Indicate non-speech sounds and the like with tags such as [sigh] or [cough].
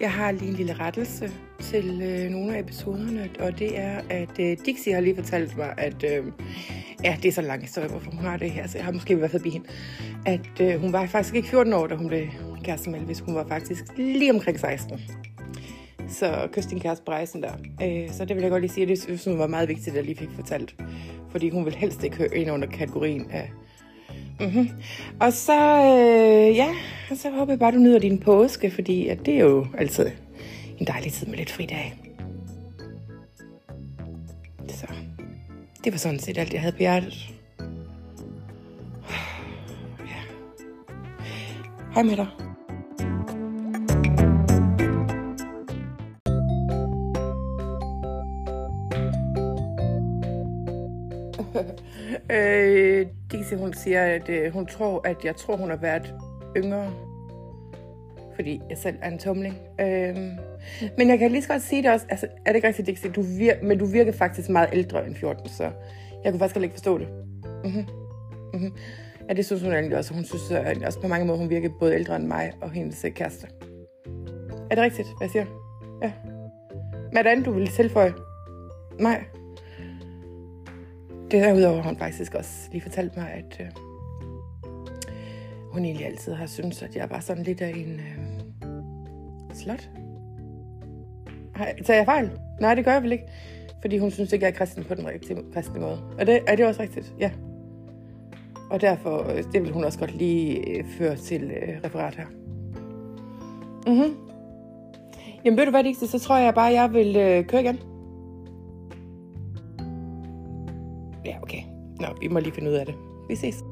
Jeg har lige en lille rettelse til øh, nogle af episoderne, og det er, at øh, Dixie har lige fortalt mig, at øh, ja, det er så lang historie, hvorfor hun har det her, så jeg har måske været forbi hende, at øh, hun var faktisk ikke 14 år, da hun blev kæreste med Elvis. Hun var faktisk lige omkring 16. Så kys din kæreste på rejsen der. Øh, så det vil jeg godt lige sige, at det synes hun var meget vigtigt, at jeg lige fik fortalt. Fordi hun vil helst ikke høre ind under kategorien af Mm-hmm. Og så, øh, ja, og så håber jeg bare, du nyder din påske, fordi at det er jo altid en dejlig tid med lidt fridag. Så det var sådan set alt, jeg havde på hjertet. Ja. Hej med dig. [laughs] øh, Dixie, hun siger, at øh, hun tror, at jeg tror, hun har været yngre. Fordi jeg selv er en tumling. Øh, men jeg kan lige så godt sige det også. Altså, er det ikke rigtigt, Dixie? Du vir- men du virker faktisk meget ældre end 14, så jeg kunne faktisk ikke forstå det. Mm-hmm. Mm-hmm. Ja, det synes hun egentlig også. Hun synes at også på mange måder, hun virker både ældre end mig og hendes øh, kæreste. Er det rigtigt, hvad jeg siger? Ja. Hvad er det andet, du vil tilføje? Nej. Derudover har hun faktisk også lige fortalt mig, at øh, hun egentlig altid har syntes, at jeg var sådan lidt af en øh, slot. Har, tager jeg fejl? Nej, det gør jeg vel ikke. Fordi hun synes ikke, jeg er kristen på den rigtige kristne måde. Og det, er det også rigtigt? Ja. Og derfor, øh, det vil hun også godt lige øh, føre til øh, referat her. Mhm. Jamen ved du hvad, Dixie, så tror jeg bare, jeg vil øh, køre igen. Okay. Nå, vi må lige finde ud af det. Vi ses.